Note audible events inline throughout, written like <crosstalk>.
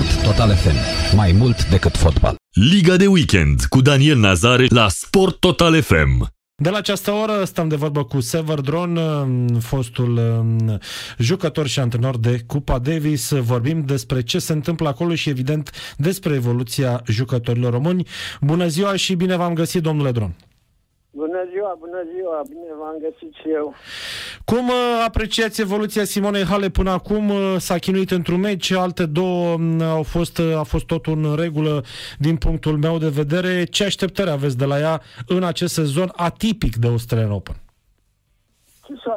Sport Total FM. Mai mult decât fotbal. Liga de weekend cu Daniel Nazare la Sport Total FM. De la această oră stăm de vorbă cu Sever Dron, fostul um, jucător și antrenor de Cupa Davis. Vorbim despre ce se întâmplă acolo și, evident, despre evoluția jucătorilor români. Bună ziua și bine v-am găsit, domnule Dron! Bună ziua, bună ziua, bine v-am găsit și eu. Cum uh, apreciați evoluția Simonei Hale până acum? Uh, s-a chinuit într-un meci, alte două mm, au fost, uh, a fost totul în regulă din punctul meu de vedere. Ce așteptări aveți de la ea în acest sezon atipic de Australian Open? Ce să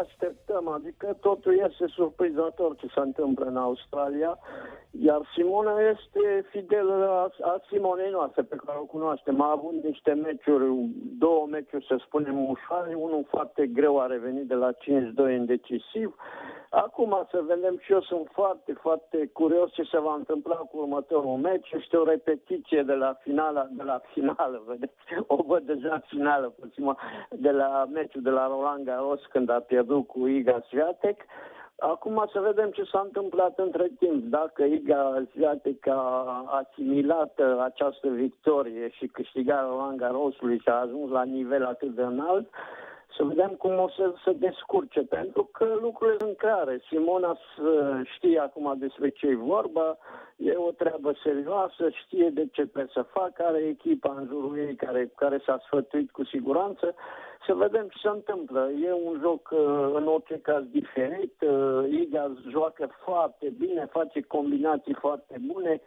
așteptăm? Adică totul este surprinzător ce se întâmplă în Australia. Iar Simona este fidelă a, a Simonei noastre, pe care o cunoaștem. A avut niște meciuri, două meciuri, să spunem, ușoare, unul foarte greu a revenit de la 5-2 în decisiv. Acum să vedem și eu sunt foarte, foarte curios ce se va întâmpla cu următorul meci. Este o repetiție de la finala, de la finală, vedeți? O văd deja finală, puțin, de la meciul de la Roland Garros când a pierdut cu Iga Swiatek. Acum să vedem ce s-a întâmplat între timp. Dacă Iga Swiatek a asimilat această victorie și câștigarea Roland Garrosului și a ajuns la nivel atât de înalt, să vedem cum o să se descurce, pentru că lucrurile sunt clare. Simona știe acum despre ce e vorba, e o treabă serioasă, știe de ce trebuie să facă, are echipa în jurul ei care, care s-a sfătuit cu siguranță. Să vedem ce se întâmplă. E un joc uh, în orice caz diferit. Uh, Iga joacă foarte bine, face combinații foarte bune,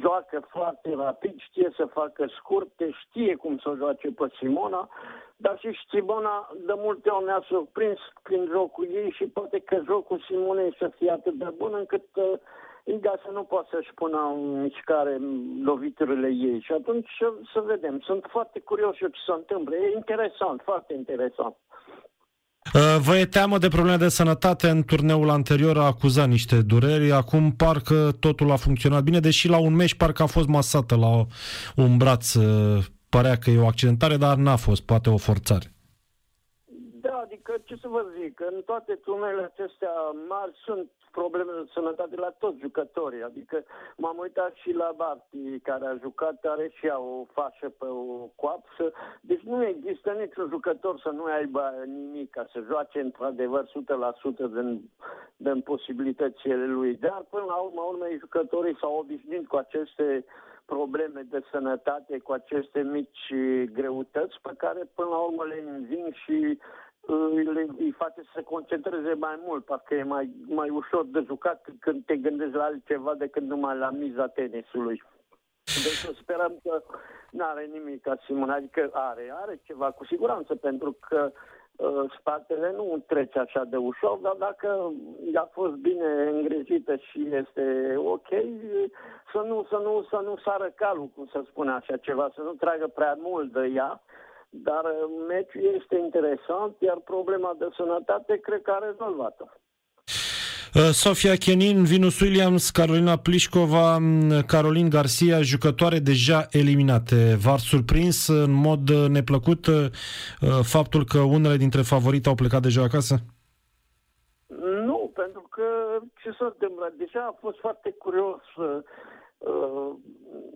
joacă foarte rapid, știe să facă scurte, știe cum să o joace pe Simona dar și Simona de multe ori ne-a surprins prin jocul ei și poate că jocul Simonei să fie atât de bun încât uh, Iga să nu poată să-și pună în mișcare loviturile ei. Și atunci să vedem. Sunt foarte curios eu ce se întâmplă. E interesant, foarte interesant. Uh, vă e teamă de probleme de sănătate? În turneul anterior a acuzat niște dureri, acum parcă totul a funcționat bine, deși la un meci parcă a fost masată la un braț uh, părea că e o accidentare, dar n-a fost, poate o forțare. Da, adică ce să vă zic, în toate tunele acestea mari sunt probleme de sănătate la toți jucătorii. Adică m-am uitat și la Barti, care a jucat, are și ea o fașă pe o coapsă. Deci nu există niciun jucător să nu aibă nimic, ca să joace într-adevăr 100% din, din posibilitățile lui. Dar până la urmă, urmă jucătorii s-au obișnuit cu aceste probleme de sănătate, cu aceste mici greutăți pe care până la urmă le înving și îi, îi face să se concentreze mai mult, parcă e mai, mai ușor de jucat când te gândești la altceva decât numai la miza tenisului. Deci sperăm că nu are nimic ca Simon, adică are, are ceva cu siguranță, pentru că uh, spatele nu trece așa de ușor, dar dacă a fost bine îngrijită și este ok, să nu, să nu, să nu sară calul, cum să spune așa ceva, să nu tragă prea mult de ea, dar uh, meciul este interesant, iar problema de sănătate cred că a rezolvat-o. Uh, Sofia Kenin, Venus Williams, Carolina Plișcova, Caroline Garcia, jucătoare deja eliminate. V-ar surprins în mod uh, neplăcut faptul că unele dintre favorite au plecat deja acasă? Nu, pentru că ce s-a întâmplat? Deja a fost foarte curios uh,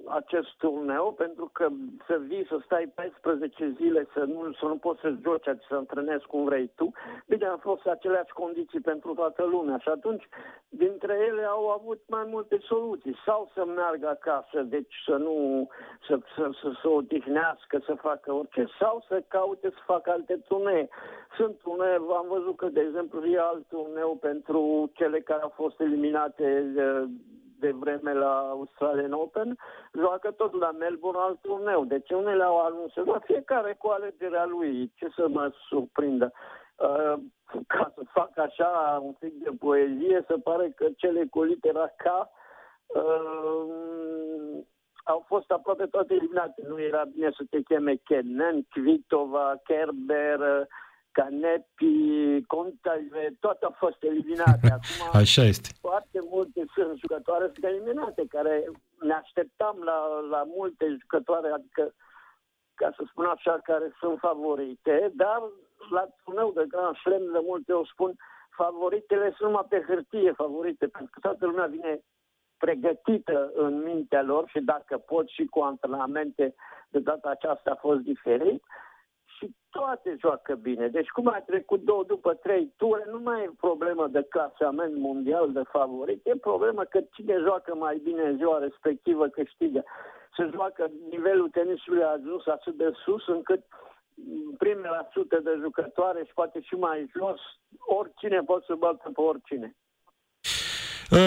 acest turneu, pentru că să vii, să stai 14 zile, să nu, să nu poți să joci, să antrenezi cum vrei tu, bine, au fost aceleași condiții pentru toată lumea și atunci, dintre ele au avut mai multe soluții. Sau să meargă acasă, deci să nu, să, să, să, să odihnească, să facă orice, sau să caute să facă alte turnee. Sunt turnee, am văzut că, de exemplu, e alt turneu pentru cele care au fost eliminate uh, de vreme la Australian Open, joacă tot la Melbourne alt turneu. Deci unele au anunțat, la fiecare cu alegerea lui, ce să mă surprindă. Uh, ca să fac așa un pic de poezie, se pare că cele cu litera K uh, au fost aproape toate eliminate. Nu era bine să te cheme Kennen, Kvitova, Kerber, uh, Canepi, Contaive, toate au fost eliminate. <laughs> Acum, Așa este. Foarte multe sunt jucătoare sunt eliminate, care ne așteptam la, la multe jucătoare, adică, ca să spun așa, care sunt favorite, dar la turneu de Grand Slam de multe ori spun favoritele sunt numai pe hârtie favorite, pentru că toată lumea vine pregătită în mintea lor și dacă pot și cu antrenamente, de data aceasta a fost diferit și toate joacă bine. Deci cum ai trecut două după trei ture, nu mai e problemă de clasament mondial de favorit, e problemă că cine joacă mai bine în ziua respectivă câștigă. Se joacă, nivelul tenisului a ajuns atât de sus încât primele sute de jucătoare și poate și mai jos, oricine poate să bată pe oricine. Uh,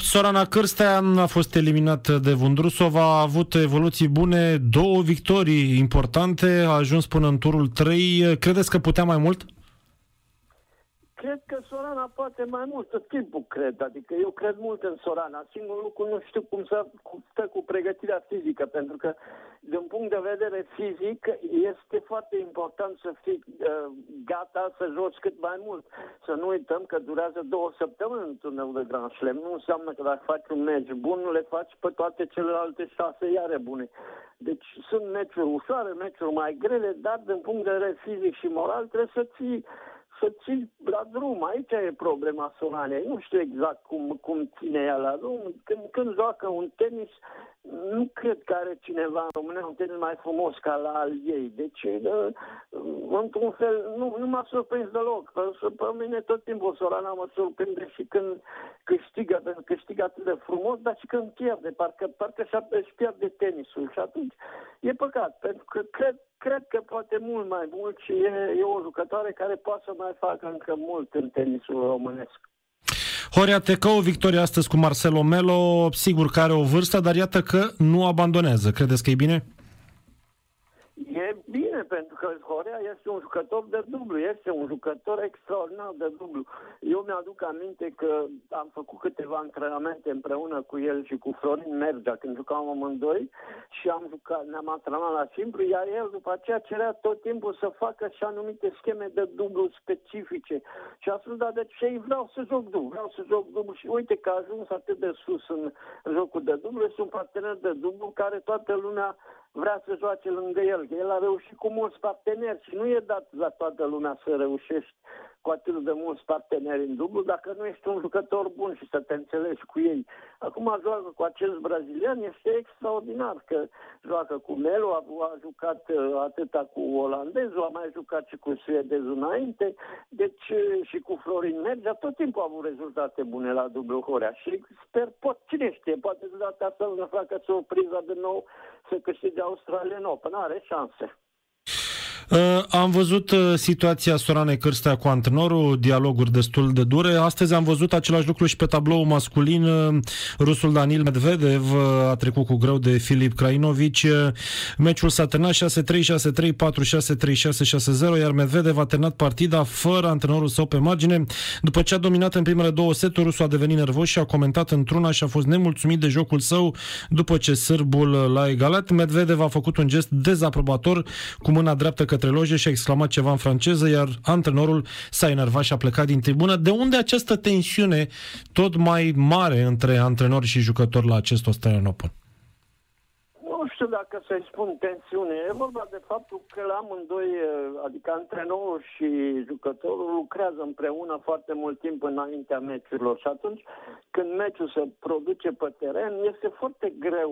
Sorana Cârstea a fost eliminată de Vundrusov, a avut evoluții bune, două victorii importante, a ajuns până în turul 3. Credeți că putea mai mult? Cred că Sorana poate mai mult, tot timpul cred, adică eu cred mult în Sorana. Singurul lucru nu știu cum să stă cu pregătirea fizică, pentru că din punct de vedere fizic este foarte important să fii uh, gata să joci cât mai mult. Să nu uităm că durează două săptămâni în turneul de Grand Slam. Nu înseamnă că dacă faci un meci bun, nu le faci pe toate celelalte șase iare bune. Deci sunt meciuri ușoare, meciuri mai grele, dar din punct de vedere fizic și moral trebuie să ții să ții la drum. Aici e problema Soranei. Nu știu exact cum, cum ține ea la drum. Când, când joacă un tenis, nu cred că are cineva în România un tenis mai frumos ca la al ei. Deci, uh, într-un fel, nu, nu m-a surprins deloc. Pe mine tot timpul Sorana mă surprinde și când câștigă, pentru că câștigă atât de frumos, dar și când pierde, parcă, parcă și pierde tenisul. Și atunci e păcat, pentru că cred, cred că poate mult mai mult și e, e o jucătoare care poate să mai facă încă mult în tenisul românesc. Horia Tecă, o victorie astăzi cu Marcelo Melo, sigur că are o vârstă, dar iată că nu abandonează. Credeți că e bine? E bine, pentru că Horea este un jucător de dublu, este un jucător extraordinar de dublu. Eu mi-aduc aminte că am făcut câteva antrenamente împreună cu el și cu Florin Mergea când jucam amândoi și am jucat, ne-am antrenat la simplu, iar el după aceea cerea tot timpul să facă și anumite scheme de dublu specifice. Și a spus, da, de ce vreau să joc dublu, vreau să joc dublu și uite că a ajuns atât de sus în jocul de dublu, este un partener de dublu care toată lumea vrea să joace lângă el. El a reușit cu mulți parteneri și nu e dat la toată lumea să reușești cu atât de mulți parteneri în dublu dacă nu ești un jucător bun și să te înțelegi cu ei. Acum joacă cu acest brazilian, este extraordinar că joacă cu Melo, a, a jucat uh, atâta cu olandezul, a mai jucat și cu suedezul înainte, deci uh, și cu Florin Mergea, tot timpul a avut rezultate bune la dublu Horea și sper, pot, cine știe, poate de data asta să facă surpriza de nou să câștige Australian Open, are șanse. Uh, am văzut uh, situația Sorane Cârstea cu antrenorul, dialoguri destul de dure. Astăzi am văzut același lucru și pe tablou masculin. Uh, rusul Danil Medvedev a trecut cu greu de Filip Krainovici. Meciul s-a terminat 6-3, 6-3, 4-6, 3-6, 6-0, iar Medvedev a terminat partida fără antrenorul său pe margine. După ce a dominat în primele două seturi, rusul a devenit nervos și a comentat într-una și a fost nemulțumit de jocul său după ce sârbul l-a egalat. Medvedev a făcut un gest dezaprobator cu mâna dreaptă către către loje și a exclamat ceva în franceză, iar antrenorul s-a enervat și a plecat din tribună. De unde această tensiune tot mai mare între antrenori și jucători la acest Australian Open? Nu știu dacă să-i spun tensiune. E vorba de faptul că la amândoi, adică antrenorul și jucătorul lucrează împreună foarte mult timp înaintea meciurilor și atunci când meciul se produce pe teren, este foarte greu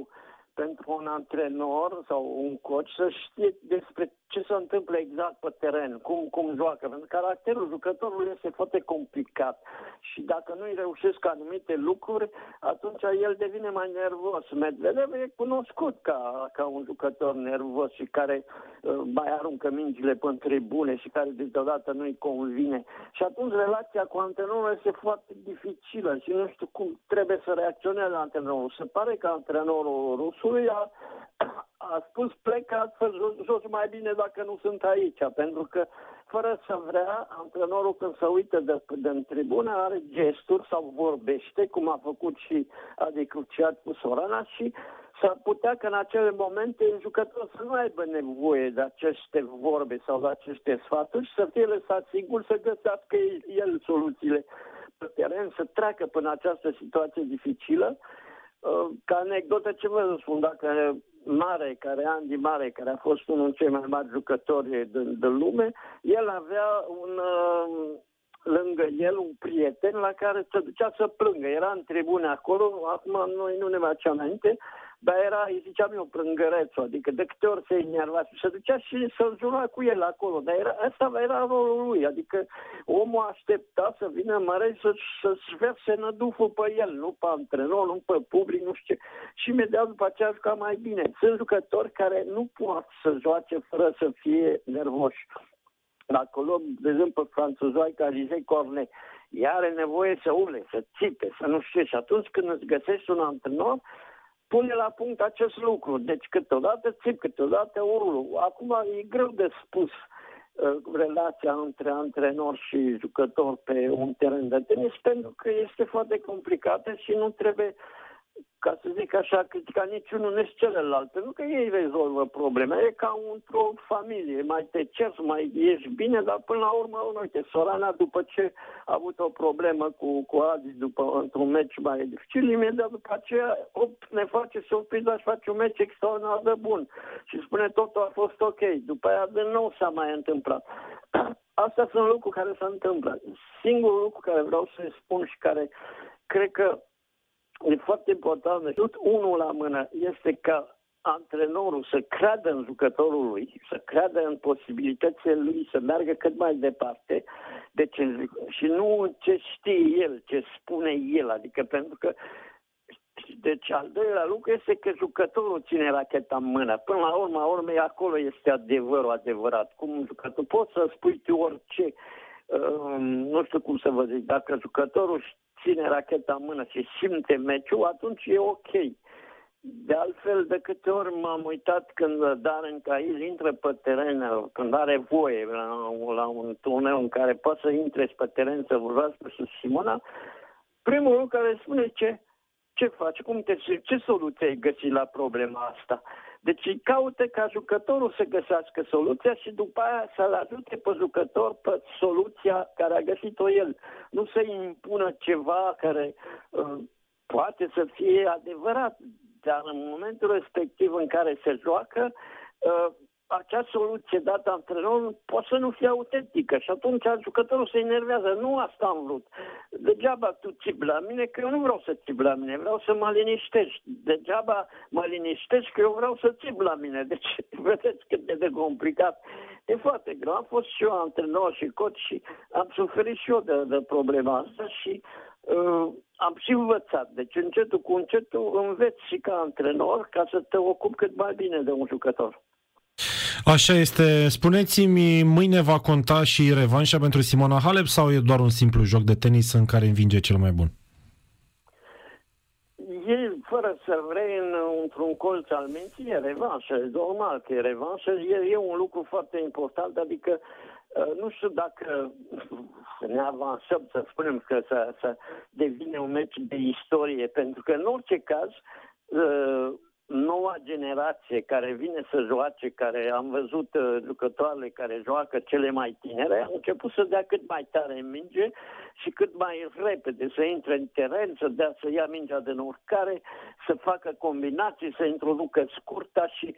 pentru un antrenor sau un coach să știe despre ce se întâmplă exact pe teren, cum, cum joacă. Pentru că caracterul jucătorului este foarte complicat și dacă nu îi reușesc anumite lucruri, atunci el devine mai nervos. Medvedev e cunoscut ca, ca un jucător nervos și care uh, mai aruncă mingile pe tribune și care deodată nu-i convine. Și atunci relația cu antrenorul este foarte dificilă și nu știu cum trebuie să reacționeze antrenorul. Se pare că antrenorul rusului a a spus plec astfel jos mai bine dacă nu sunt aici, pentru că fără să vrea, antrenorul când se uită de, de în tribună are gesturi sau vorbește, cum a făcut și Adi Cruciat cu Sorana și s-ar putea că în acele momente jucătorul să nu aibă nevoie de aceste vorbe sau de aceste sfaturi și să fie lăsat sigur să găsească el soluțiile pe teren, să treacă până această situație dificilă. Uh, ca anecdotă, ce vă spun, dacă Mare, care Andy Mare, care a fost unul dintre cei mai mari jucători din, din lume, el avea un, uh, lângă el un prieten la care se ducea să plângă. Era în tribune acolo, acum noi nu ne mai aduce aminte, dar era, îi ziceam eu, plângărețul, adică de câte ori se enerva și se ducea și să jura cu el acolo. Dar era, asta era rolul lui, adică omul aștepta să vină mare să, să-și verse năduful pe el, nu pe antrenor, nu pe public, nu știu ce. Și imediat după aceea juca mai bine. Sunt jucători care nu pot să joace fără să fie nervoși. Dacă luăm, de exemplu, franțuzoica Alizei Corne, ea are nevoie să ule, să țipe, să nu știu. Și atunci când îți găsești un antrenor, pune la punct acest lucru. Deci câteodată țip, câteodată urlu. Acum e greu de spus uh, relația între antrenor și jucător pe un teren de tenis pentru că este foarte complicată și nu trebuie ca să zic așa, critica niciunul nici celălalt, pentru că ei rezolvă probleme. E ca într-o familie, mai te cerți, mai ești bine, dar până la urmă, uite, Sorana, după ce a avut o problemă cu, cu Adi, după, într-un meci mai dificil, imediat după aceea op, ne face surpriză și face un meci extraordinar de bun. Și spune totul a fost ok. După aia, de nou s-a mai întâmplat. <clears throat> Astea sunt lucruri care se întâmplă. Singurul lucru care vreau să spun și care cred că e foarte important, tot unul la mână, este ca antrenorul să creadă în jucătorul lui, să creadă în posibilitățile lui să meargă cât mai departe, deci, și nu ce știe el, ce spune el, adică pentru că deci al doilea lucru este că jucătorul ține racheta în mână. Până la urma urmei, acolo este adevărul adevărat. Cum jucător, poți să spui tu orice, uh, nu știu cum să vă zic, dacă jucătorul ține racheta în mână și simte meciul, atunci e ok. De altfel, de câte ori m-am uitat când Darren Cahill intră pe teren, când are voie la, la un turneu în care poate să intre pe teren să vorbească cu Simona, primul lucru care spune ce, ce faci, cum te, ce soluție ai găsit la problema asta. Deci îi caută ca jucătorul să găsească soluția și după aia să-l ajute pe jucător pe soluția care a găsit-o el. Nu să-i impună ceva care uh, poate să fie adevărat, dar în momentul respectiv în care se joacă, uh, acea soluție dată antrenorul poate să nu fie autentică și atunci jucătorul se enervează. Nu asta am vrut. Degeaba tu țip la mine, că eu nu vreau să țip la mine, vreau să mă liniștești. Degeaba mă liniștești, că eu vreau să țip la mine. Deci, <laughs> vedeți cât de, de complicat. E foarte greu. Am fost și eu antrenor și coach și am suferit și eu de, de problema asta și uh, am și învățat. Deci, încetul cu încetul înveți și ca antrenor ca să te ocupi cât mai bine de un jucător. Așa este. Spuneți-mi, mâine va conta și revanșa pentru Simona Halep sau e doar un simplu joc de tenis în care învinge cel mai bun? E, fără să vrei, în, într-un colț al minții, e revanșă. E normal că e revanșă. E, e un lucru foarte important, adică uh, nu știu dacă să ne avansăm, să spunem că să, să devine un meci de istorie, pentru că în orice caz uh, noua generație care vine să joace, care am văzut uh, jucătoarele care joacă cele mai tinere, au început să dea cât mai tare în minge și cât mai repede să intre în teren, să dea să ia mingea de oricare, să facă combinații, să introducă scurta și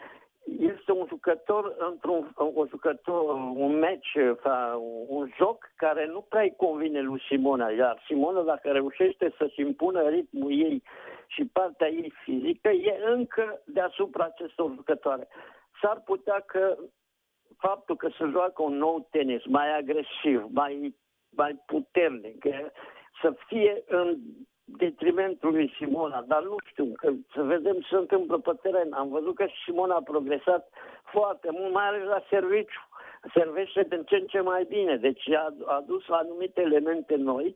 este un jucător într-un un jucător, un match, un joc care nu prea convine lui Simona, iar Simona dacă reușește să-și impună ritmul ei și partea ei fizică, e încă deasupra acestor jucătoare. S-ar putea că faptul că se joacă un nou tenis mai agresiv, mai, mai puternic, să fie în detrimentul lui Simona, dar nu știu, că să vedem ce se întâmplă pe teren. Am văzut că Simona a progresat foarte mult, mai ales la serviciu. Servește din ce în ce mai bine, deci a adus anumite elemente noi.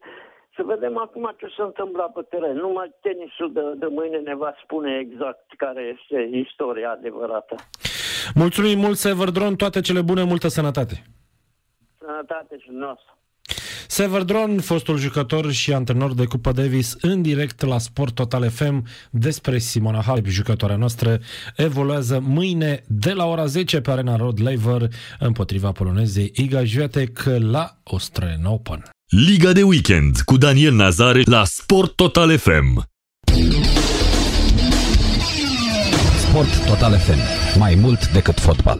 Să vedem acum ce se întâmplă pe teren. Numai tenisul de, de mâine ne va spune exact care este istoria adevărată. Mulțumim mult, Severdron, toate cele bune, multă sănătate! Sănătate și noastră! Severdron, fostul jucător și antrenor de Cupa Davis, în direct la Sport Total FM despre Simona Halep, jucătoarea noastră, evoluează mâine de la ora 10 pe arena Rod Laver împotriva polonezei Iga Swiatek la Australian Open. Liga de weekend cu Daniel Nazare la Sport Total FM. Sport Total FM. Mai mult decât fotbal.